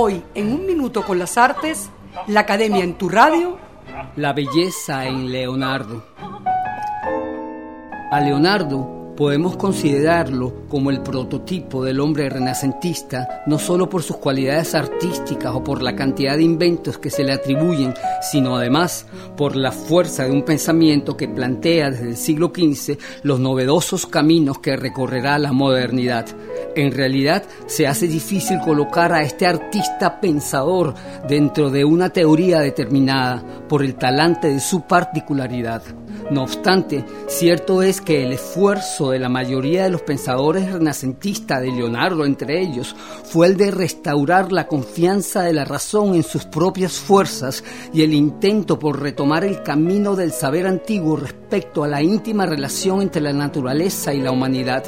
Hoy, en un minuto con las artes, la Academia en tu radio. La belleza en Leonardo. A Leonardo podemos considerarlo como el prototipo del hombre renacentista, no solo por sus cualidades artísticas o por la cantidad de inventos que se le atribuyen, sino además por la fuerza de un pensamiento que plantea desde el siglo XV los novedosos caminos que recorrerá la modernidad. En realidad se hace difícil colocar a este artista pensador dentro de una teoría determinada por el talante de su particularidad. No obstante, cierto es que el esfuerzo de la mayoría de los pensadores renacentistas, de Leonardo entre ellos, fue el de restaurar la confianza de la razón en sus propias fuerzas y el intento por retomar el camino del saber antiguo respecto a la íntima relación entre la naturaleza y la humanidad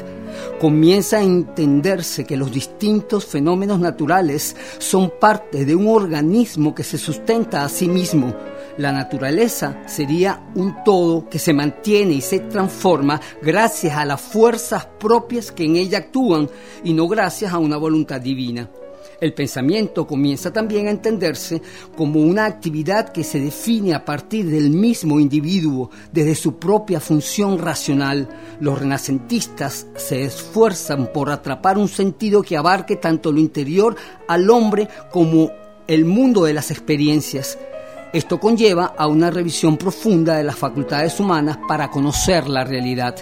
comienza a entenderse que los distintos fenómenos naturales son parte de un organismo que se sustenta a sí mismo. La naturaleza sería un todo que se mantiene y se transforma gracias a las fuerzas propias que en ella actúan y no gracias a una voluntad divina. El pensamiento comienza también a entenderse como una actividad que se define a partir del mismo individuo, desde su propia función racional. Los renacentistas se esfuerzan por atrapar un sentido que abarque tanto lo interior al hombre como el mundo de las experiencias. Esto conlleva a una revisión profunda de las facultades humanas para conocer la realidad.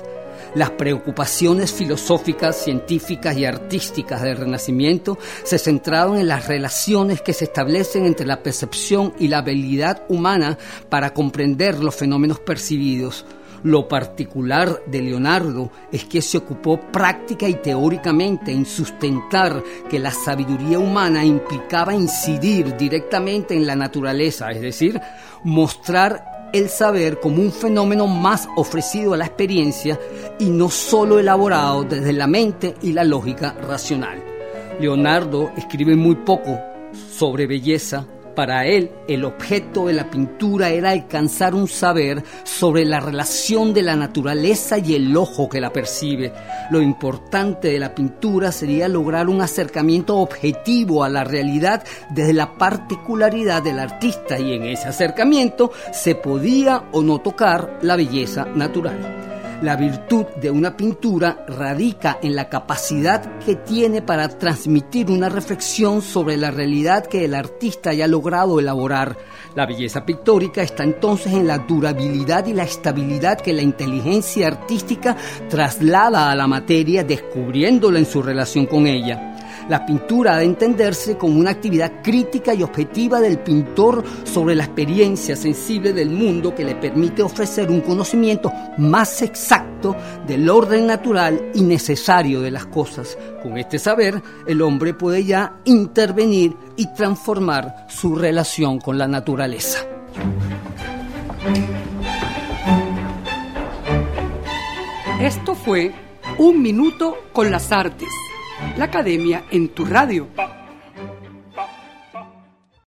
Las preocupaciones filosóficas, científicas y artísticas del Renacimiento se centraron en las relaciones que se establecen entre la percepción y la habilidad humana para comprender los fenómenos percibidos. Lo particular de Leonardo es que se ocupó práctica y teóricamente en sustentar que la sabiduría humana implicaba incidir directamente en la naturaleza, es decir, mostrar el saber como un fenómeno más ofrecido a la experiencia y no solo elaborado desde la mente y la lógica racional. Leonardo escribe muy poco sobre belleza, para él, el objeto de la pintura era alcanzar un saber sobre la relación de la naturaleza y el ojo que la percibe. Lo importante de la pintura sería lograr un acercamiento objetivo a la realidad desde la particularidad del artista y en ese acercamiento se podía o no tocar la belleza natural. La virtud de una pintura radica en la capacidad que tiene para transmitir una reflexión sobre la realidad que el artista haya logrado elaborar. La belleza pictórica está entonces en la durabilidad y la estabilidad que la inteligencia artística traslada a la materia descubriéndola en su relación con ella. La pintura ha de entenderse como una actividad crítica y objetiva del pintor sobre la experiencia sensible del mundo que le permite ofrecer un conocimiento más exacto del orden natural y necesario de las cosas. Con este saber, el hombre puede ya intervenir y transformar su relación con la naturaleza. Esto fue Un Minuto con las Artes la academia en tu radio.